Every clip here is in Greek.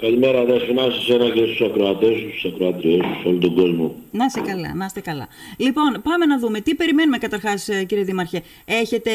Καλημέρα, Δέσποινα, σε ένα και στους ακροατές σου, στους ακροατριές σου, σε όλο τον κόσμο. Να είστε καλά, να είστε καλά. Λοιπόν, πάμε να δούμε. Τι περιμένουμε καταρχάς, ε, κύριε Δήμαρχε. Έχετε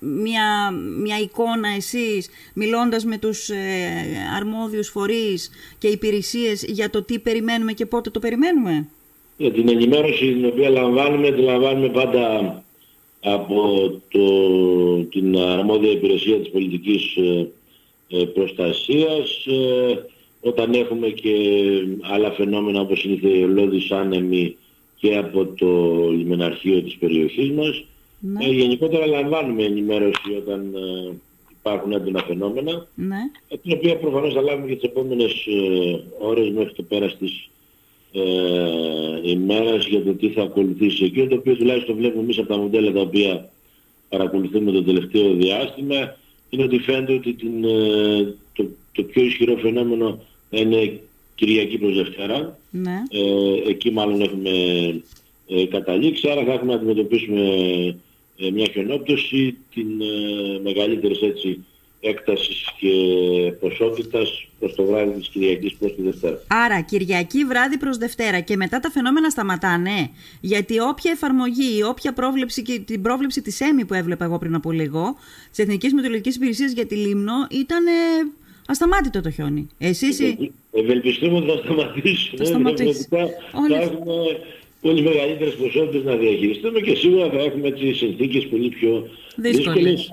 μια, μια εικόνα εσείς, μιλώντας με τους ε, αρμόδιους φορείς και υπηρεσίες για το τι περιμένουμε και πότε το περιμένουμε; Για την ενημέρωση την οποία λαμβάνουμε, τη λαμβάνουμε πάντα από το, την αρμόδια υπηρεσία της πολιτικής ε, ε, προστασίας ε, όταν έχουμε και άλλα φαινόμενα όπως είναι η θεολώδης άνεμη και από το λιμεναρχείο της περιοχής μας. Ναι. Ε, γενικότερα λαμβάνουμε ενημέρωση όταν υπάρχουν έντονα φαινόμενα, ναι. την οποία προφανώς θα λάβουμε και τις επόμενες ώρες μέχρι το πέρας της ε, ημέρας για το τι θα ακολουθήσει εκεί, το οποίο τουλάχιστον βλέπουμε εμείς από τα μοντέλα τα οποία παρακολουθούμε το τελευταίο διάστημα, είναι ότι φαίνεται ότι την, ε, το, το πιο ισχυρό φαινόμενο είναι Κυριακή προς Δευτέρα. Ναι. Ε, εκεί μάλλον έχουμε ε, καταλήξει, άρα θα έχουμε να αντιμετωπίσουμε ε, μια χιονόπτωση, την μεγαλύτερης έτσι έκτασης και ποσότητας προς το βράδυ της Κυριακής προς τη Δευτέρα. Άρα Κυριακή βράδυ προς Δευτέρα και μετά τα φαινόμενα σταματάνε γιατί όποια εφαρμογή, όποια πρόβλεψη και την πρόβλεψη της ΕΜΗ που έβλεπα εγώ πριν από λίγο της Εθνικής Μετεωρολογικής Υπηρεσίας για τη Λίμνο ήταν ασταμάτητο το χιόνι. Εσείς... Ευελπιστούμε ότι θα σταματήσουμε. Θα σταματήσεις. Θα έχουμε πολύ μεγαλύτερες ποσότητες να διαχειριστούμε και σίγουρα θα έχουμε τις συνθήκες πολύ πιο δύσκολες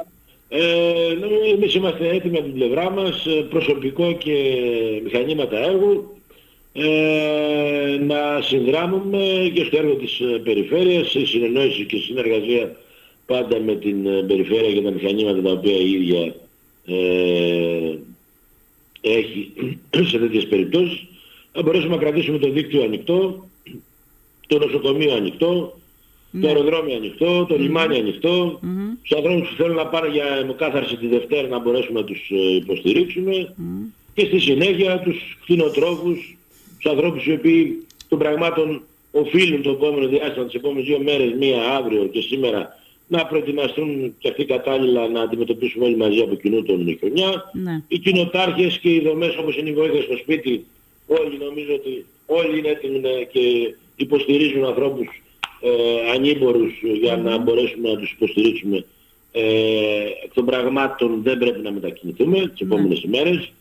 ε, εμείς είμαστε έτοιμοι από την πλευρά μας, ε, προσωπικό και μηχανήματα έργου, ε, να συνδράμουμε και στο έργο της ε, περιφέρειας, σε συνεννόηση και συνεργασία πάντα με την ε, περιφέρεια και τα μηχανήματα τα οποία η ίδια ε, έχει σε τέτοιες περιπτώσεις, να μπορέσουμε να κρατήσουμε το δίκτυο ανοιχτό, το νοσοκομείο ανοιχτό, το ναι. αεροδρόμιο ανοιχτό, το λιμάνι ανοιχτό. Mm-hmm. Στους ανθρώπους που θέλουν να πάνε για αιμοκάθαρση τη Δευτέρα να μπορέσουμε να τους ε, υποστηρίξουμε. Και στη συνέχεια τους κτηνοτρόφους, τους ανθρώπους οι οποίοι των πραγμάτων οφείλουν το επόμενο διάστημα, τις επόμενες δύο μέρες, μία αύριο και σήμερα, να προετοιμαστούν και αυτοί κατάλληλα να αντιμετωπίσουμε όλοι μαζί από κοινού τον χρονιά. Ναι. Οι κοινοτάρχες και οι δομές όπως είναι η βοήθεια στο σπίτι, όλοι νομίζω ότι όλοι είναι έτοιμοι και υποστηρίζουν ανθρώπους ε, ανήμπορους για να μπορέσουμε να τους υποστηρίξουμε ε, εκ των πραγμάτων δεν πρέπει να μετακινηθούμε τις ναι. επόμενες ημέρες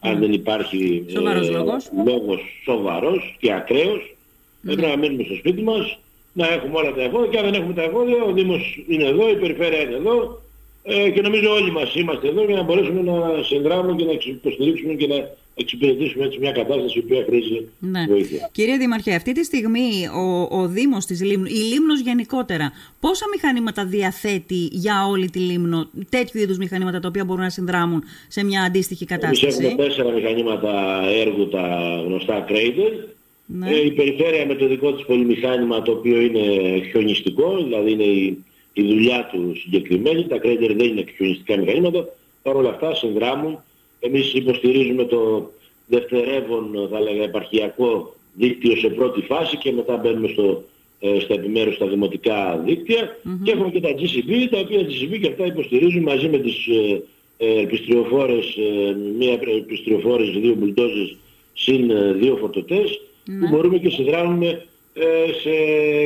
αν ναι. δεν υπάρχει σοβαρός ε, λόγος. λόγος σοβαρός και ακραίος ναι. πρέπει να μείνουμε στο σπίτι μας να έχουμε όλα τα εφόδια και αν δεν έχουμε τα εφόδια ο Δήμος είναι εδώ, η Περιφέρεια είναι εδώ ε, και νομίζω όλοι μας είμαστε εδώ για να μπορέσουμε να συνδράμουμε και να υποστηρίξουμε και να εξυπηρετήσουμε έτσι μια κατάσταση που χρήζει ναι. βοήθεια. Κύριε Δημαρχέ, αυτή τη στιγμή ο, ο Δήμος της Λίμνου, η Λίμνος γενικότερα, πόσα μηχανήματα διαθέτει για όλη τη Λίμνο, τέτοιου είδους μηχανήματα τα οποία μπορούν να συνδράμουν σε μια αντίστοιχη κατάσταση. Εμείς έχουμε τέσσερα μηχανήματα έργου, τα γνωστά Cradle. Ναι. Ε, η περιφέρεια με το δικό της πολυμηχάνημα το οποίο είναι χιονιστικό, δηλαδή είναι η, η δουλειά του συγκεκριμένη, τα Cradle δεν είναι χιονιστικά μηχανήματα, παρ' όλα αυτά συνδράμουν. Εμείς υποστηρίζουμε το δευτερεύον, θα λέγα, επαρχιακό δίκτυο σε πρώτη φάση και μετά μπαίνουμε στο, ε, στα επιμέρους στα δημοτικά δίκτυα. Και έχουμε και τα GCB, τα οποία GCB και αυτά υποστηρίζουν μαζί με τις ε, ε, επιστριοφόρες, ε, μία επιστριοφόρες, δύο μπουλντόζες συν ε, δύο φορτωτές που ναι. μπορούμε και συνδράμουμε σε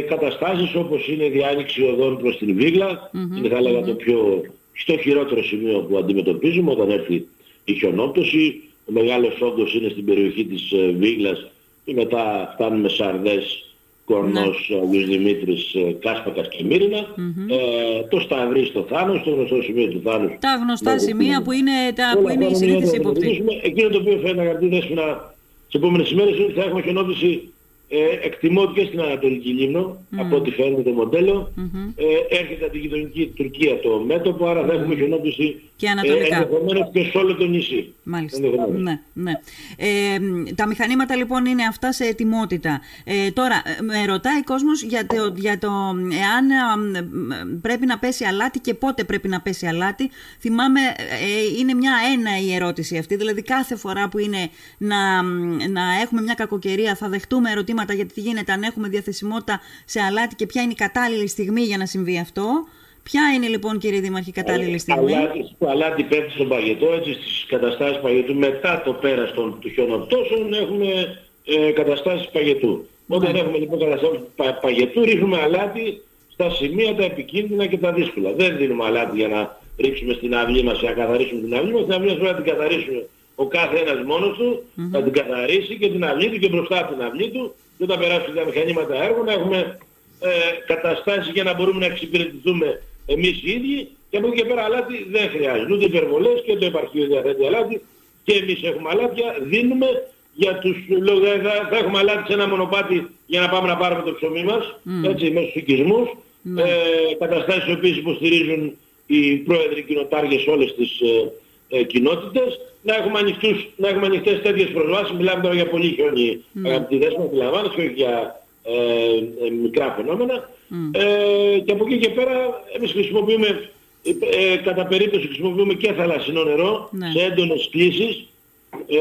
καταστάσεις όπως είναι η διάνοιξη οδών προς την βίγλα, είναι θα έλεγα το πιο στο χειρότερο σημείο που αντιμετωπίζουμε όταν έρθει η χιονόπτωση. Ο μεγάλος όγκος είναι στην περιοχή της ε, Βίγλας και μετά φτάνουμε Σαρδές, Κορνός, ναι. Δημήτρης, ε, Κάσπακας και Μύρινας. Ε, το Σταυρί στο Θάνος, το γνωστό σημείο του Θάνους. Τα γνωστά σημεία που είναι, τα, που είναι η συνήθιση υποπτή. Εκείνο το οποίο φαίνεται αγαπητοί δέσποινα τις επόμενες ημέρες είναι ότι θα έχουμε χιονόπτωση ε, εκτιμώ και στην Ανατολική Λίμνο, mm. από ό,τι φαίνεται το μοντέλο. Mm-hmm. Ε, έρχεται από την γειτονική Τουρκία το μέτωπο, άρα θα έχουμε χιονόπτωση και ανατολικά. Ε, και σε όλο το νησί. Μάλιστα. Ναι, ναι. Ε, τα μηχανήματα λοιπόν είναι αυτά σε ετοιμότητα. Ε, τώρα, ε, με ρωτάει ο κόσμος για το, για το εάν ε, πρέπει να πέσει αλάτι και πότε πρέπει να πέσει αλάτι. Θυμάμαι, ε, είναι μια ένα η ερώτηση αυτή. Δηλαδή, κάθε φορά που είναι να, να έχουμε μια κακοκαιρία θα δεχτούμε ερωτήματα γιατί τι γίνεται αν έχουμε διαθεσιμότητα σε αλάτι και ποια είναι η κατάλληλη στιγμή για να συμβεί αυτό. Ποια είναι λοιπόν κύριε Δήμαρχε κατάλληλη στιγμή; Το αλάτι πέφτει στον παγετό, έτσι στις καταστάσεις παγετού μετά το πέρας των του χιονοπτώσεων έχουμε ε, καταστάσεις παγετού. Ναι. Όταν έχουμε λοιπόν καταστάσεις παγετού ρίχνουμε αλάτι στα σημεία τα επικίνδυνα και τα δύσκολα. Δεν δίνουμε αλάτι για να ρίξουμε στην αυλή μας, για να καθαρίσουμε την αυλή μας. Την αυλή μας πρέπει να την καθαρίσουμε ο κάθε ένας μόνος του, mm-hmm. να την καθαρίσει και την αυλή του και μπροστά από την αυλή του και όταν περάσουν τα μηχανήματα έργου να έχουμε ε, καταστάσεις για να μπορούμε να εξυπηρετηθούμε εμείς οι ίδιοι και από εκεί και πέρα αλάτι δεν χρειάζεται. Ούτε υπερβολές και το επαρχείο διαθέτει αλάτι και εμείς έχουμε αλάτια, δίνουμε για τους λόγους, θα, θα έχουμε αλάτι σε ένα μονοπάτι για να πάμε να πάρουμε το ψωμί μας, mm. έτσι, μέσα στους οικισμούς, mm. ε, καταστάσεις οι οποίες υποστηρίζουν οι πρόεδροι κοινοτάργες όλες τις ε, ε, κοινότητες, να έχουμε, ανοιχτούς, να έχουμε ανοιχτές τέτοιες προσβάσεις, μιλάμε τώρα για πολύ χιόνι mm. αγαπητοί μου αντιλαμβάνεσαι και όχι για ε, ε, μικρά φαινόμενα. Mm. Ε, και από εκεί και πέρα εμείς χρησιμοποιούμε, ε, κατά περίπτωση χρησιμοποιούμε και θαλασσινό νερό ναι. σε έντονες κλήσεις. Ε,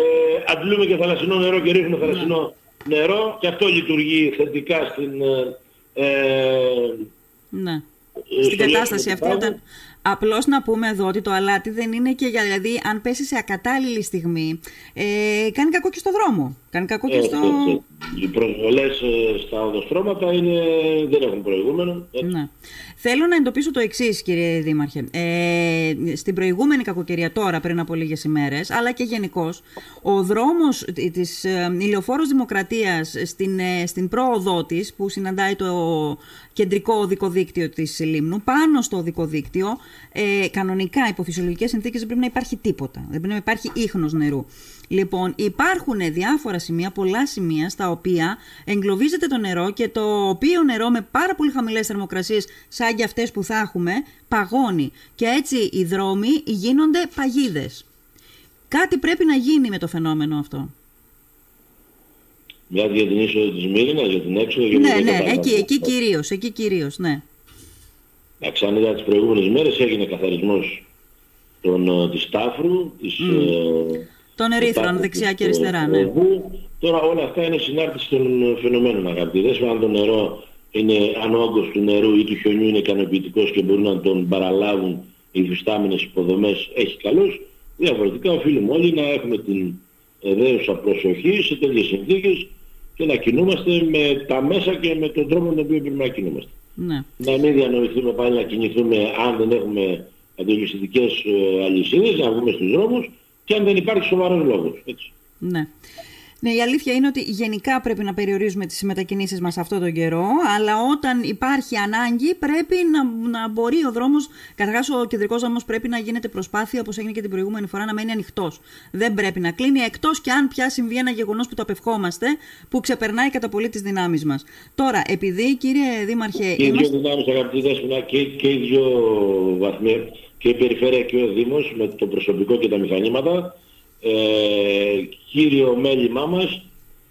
αντλούμε και θαλασσινό νερό και ρίχνουμε ναι. θαλασσινό νερό και αυτό λειτουργεί θετικά στην... Ε, ναι. Στην κατάσταση αυτή όταν, Απλώς να πούμε εδώ ότι το αλάτι δεν είναι και για, δηλαδή αν πέσεις σε ακατάλληλη στιγμή, ε, κάνει κακό και στο δρόμο. Κάνει κακό και ε, στο... Οι προσβολές ε, στα οδοστρώματα είναι, δεν έχουν προηγούμενο. Ναι. Θέλω να εντοπίσω το εξής, κύριε Δήμαρχε. Ε, στην προηγούμενη κακοκαιρία, τώρα πριν από λίγες ημέρες, αλλά και γενικώς, ο δρόμος τη ε, ηλιοφόρος Δημοκρατίας στην, ε, στην πρόοδό της, που συναντάει το κεντρικό οδικό δίκτυο της Λίμνου, πάνω στο οδικό δίκτυο, ε, κανονικά υπό φυσιολογικές συνθήκες δεν πρέπει να υπάρχει τίποτα. Δεν πρέπει να υπάρχει ίχνος νερού. Λοιπόν, υπάρχουν διάφορα σημεία, πολλά σημεία, στα οποία εγκλωβίζεται το νερό και το οποίο νερό με πάρα πολύ χαμηλές θερμοκρασίες, σαν και αυτές που θα έχουμε, παγώνει. Και έτσι οι δρόμοι γίνονται παγίδες. Κάτι πρέπει να γίνει με το φαινόμενο αυτό. Μιλάτε για την είσοδο της Μύρινας, για την έξοδο... Για ναι, ναι, εκεί, εκεί κυρίως, εκεί κυρίως, ναι. Εντάξει, αν είδα τις προηγούμενες μέρες έγινε καθαρισμός των, ε, της Τάφρου, της, mm. Των ερήθρων, δεξιά και αριστερά, ναι. Τώρα όλα αυτά είναι συνάρτηση των φαινομένων αγαπητοί. αν το νερό είναι, αν ο όγκος του νερού ή του χιονιού είναι ικανοποιητικός και μπορούν να τον παραλάβουν οι υφιστάμενες υποδομές, έχει καλώς. Διαφορετικά οφείλουμε όλοι να έχουμε την δέουσα προσοχή σε τέτοιες συνθήκες και να κινούμαστε με τα μέσα και με τον τρόπο με τον οποίο πρέπει να κινούμαστε. Ναι. Να μην διανοηθούμε πάλι να κινηθούμε αν δεν έχουμε αντιληστικές ε, αλυσίδες, να βγούμε στους δρόμους και αν δεν υπάρχει σοβαρός λόγος. Έτσι. Ναι. Ναι, η αλήθεια είναι ότι γενικά πρέπει να περιορίζουμε τις μετακινήσεις μας αυτό τον καιρό, αλλά όταν υπάρχει ανάγκη πρέπει να, να μπορεί ο δρόμος, καταρχάς ο κεντρικός δρόμος πρέπει να γίνεται προσπάθεια, όπως έγινε και την προηγούμενη φορά, να μένει ανοιχτός. Δεν πρέπει να κλείνει, εκτός και αν πια συμβεί ένα γεγονός που το απευχόμαστε, που ξεπερνάει κατά πολύ τις δυνάμεις μας. Τώρα, επειδή κύριε Δήμαρχε... Και οι δύο δυνάμεις αγαπητοί Δέσποινα και, και οι δύο βαθμοί, και η Περιφέρεια και ο Δήμος με το προσωπικό και τα μηχανήματα, ε, κύριο μέλημά μας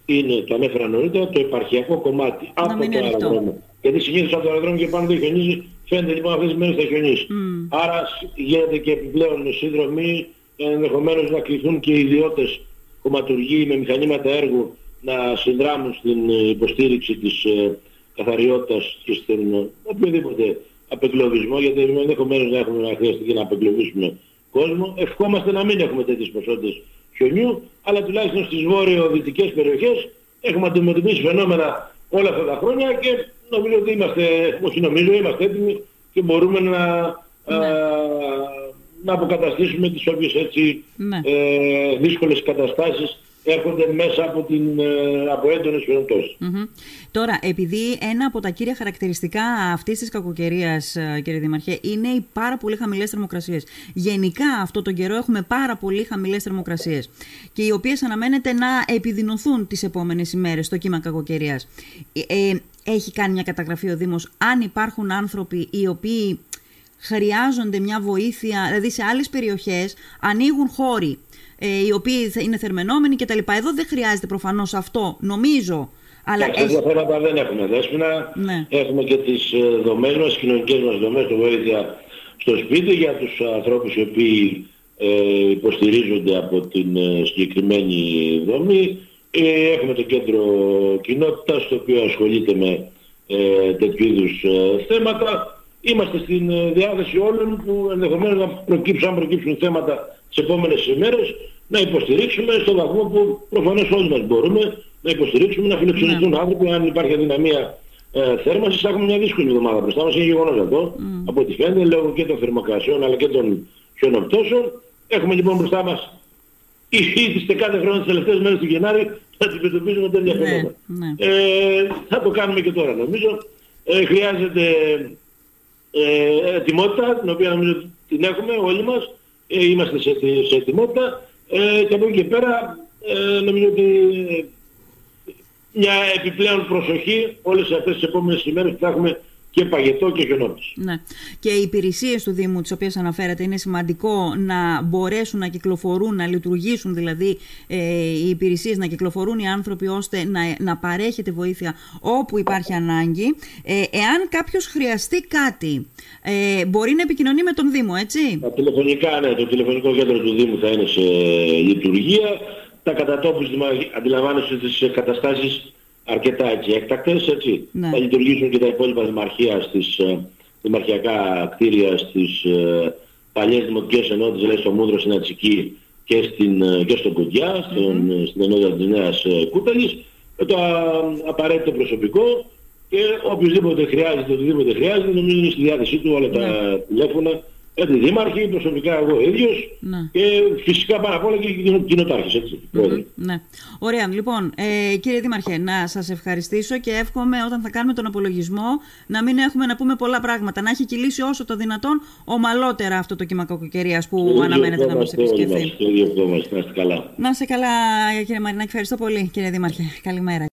είναι, το ανέφερα νωρίτερα, το επαρχιακό κομμάτι να από το αεροδρόμιο. Γιατί συνήθως από το αεροδρόμιο και πάνω δεν χιονίζει, φαίνεται λοιπόν αυτές τις μέρες θα χιονίσει. Mm. Άρα γίνεται και επιπλέον σύνδρομοι, ενδεχομένως να κληθούν και οι ιδιώτες κομματουργοί με μηχανήματα έργου να συνδράμουν στην υποστήριξη της ε, καθαριότητας και στην οποιοδήποτε απεγκλωβισμό, γιατί ενδεχομένως να έχουμε να χρειαστεί να απεγκλωβίσουμε κόσμο. Ευχόμαστε να μην έχουμε τέτοιες ποσότητες χιονιού, αλλά τουλάχιστον στις βόρειο-δυτικές περιοχές έχουμε αντιμετωπίσει φαινόμενα όλα αυτά τα χρόνια και νομίζω ότι είμαστε, όχι νομίζω, είμαστε έτοιμοι και μπορούμε να, ναι. α, να αποκαταστήσουμε τις όποιες έτσι ναι. ε, δύσκολες καταστάσεις έρχονται μέσα από, την, ε, από έντονες Τώρα, επειδή ένα από τα κύρια χαρακτηριστικά αυτής της κακοκαιρίας, ε, κύριε Δημαρχέ, είναι οι πάρα πολύ χαμηλές θερμοκρασίες. Γενικά, αυτό τον καιρό έχουμε πάρα πολύ χαμηλές θερμοκρασίες. Και οι οποίες αναμένεται να επιδεινωθούν τις επόμενες ημέρες στο κύμα κακοκαιρίας. Ε, έχει κάνει μια καταγραφή ο Δήμος αν υπάρχουν άνθρωποι οι οποίοι χρειάζονται μια βοήθεια, δηλαδή σε άλλες περιοχές ανοίγουν χώροι ε, οι οποίοι είναι θερμενόμενοι κτλ. Εδώ δεν χρειάζεται προφανώς αυτό, νομίζω. Αλλά έχει... Τέτοια θέματα δεν έχουμε δέσποινα. Ναι. Έχουμε και τις ε, δομές μας, κοινωνικές μας δομές, το βοήθεια στο σπίτι για τους ανθρώπους οι οποίοι ε, υποστηρίζονται από την ε, συγκεκριμένη δομή. Ε, έχουμε το κέντρο κοινότητας το οποίο ασχολείται με ε, τέτοιου είδους θέματα. είμαστε στην ε, διάθεση όλων που ενδεχομένως να προκύψουν, αν προκύψουν θέματα τις επόμενες ημέρες να υποστηρίξουμε στον βαθμό που προφανώς όλοι μας μπορούμε να υποστηρίξουμε, να φιλοξενηθούν ναι. άνθρωποι αν υπάρχει αδυναμία ε, θέρμανσης θα έχουμε μια δύσκολη εβδομάδα μπροστά μας, είναι γεγονός αυτό. Mm. Από ό,τι φαίνεται λόγω και των θερμοκρασιών αλλά και των χιονοπτώσεων. Έχουμε λοιπόν μπροστά μας ήδη σε κάθε χρόνο τις τελευταίες μέρες του Γενάρη θα αντιμετωπίζουμε τέτοια ναι, θέματα. Ναι. Ε, θα το κάνουμε και τώρα νομίζω. Ε, χρειάζεται ε, ετοιμότητα, την οποία νομίζω την έχουμε όλοι μας. Ε, είμαστε σε, σε ετοιμότητα. Ε, και από εκεί και πέρα ε, νομίζω ότι μια επιπλέον προσοχή όλες αυτές τις επόμενες ημέρες που θα έχουμε και παγετό και χιονόπτωση. Ναι. Και οι υπηρεσίες του Δήμου τις οποίες αναφέρατε είναι σημαντικό να μπορέσουν να κυκλοφορούν, να λειτουργήσουν δηλαδή ε, οι υπηρεσίες, να κυκλοφορούν οι άνθρωποι ώστε να, να παρέχεται βοήθεια όπου υπάρχει ανάγκη. Ε, εάν κάποιος χρειαστεί κάτι, ε, μπορεί να επικοινωνεί με τον Δήμο, έτσι; Τα τηλεφωνικά, ναι, το τηλεφωνικό κέντρο του Δήμου θα είναι σε λειτουργία. Τα κατατόπους αντιλαμβάνεσαι τις καταστάσεις αρκετά έτσι έκτακτες, έτσι. Ναι. Θα λειτουργήσουν και τα υπόλοιπα δημαρχία στις ε, δημαρχιακά κτίρια στις ε, παλιές δημοτικές ενότητες, δηλαδή στο Μούδρο, στην Ατσική και, στην, ε, και στον Κουντιά, στον, mm-hmm. στην ενότητα της Νέας Κούταλης, με το απαραίτητο προσωπικό και οποιοδήποτε χρειάζεται, οτιδήποτε χρειάζεται, νομίζω είναι στη διάθεσή του όλα τα ναι. τηλέφωνα δήμαρχοι, προσωπικά εγώ ίδιος ναι. και φυσικά πάρα πολλά και κοινοτάρχες, έτσι. ναι. Ωραία. Λοιπόν, ε, κύριε Δήμαρχε, να σας ευχαριστήσω και εύχομαι όταν θα κάνουμε τον απολογισμό να μην έχουμε να πούμε πολλά πράγματα, να έχει κυλήσει όσο το δυνατόν ομαλότερα αυτό το κύμα κακοκαιρίας που αναμένεται να μας επισκεφθεί. Να είστε καλά. Να είστε καλά, κύριε Μαρινάκη. Ευχαριστώ πολύ, κύριε Δήμαρχε. Καλημέρα.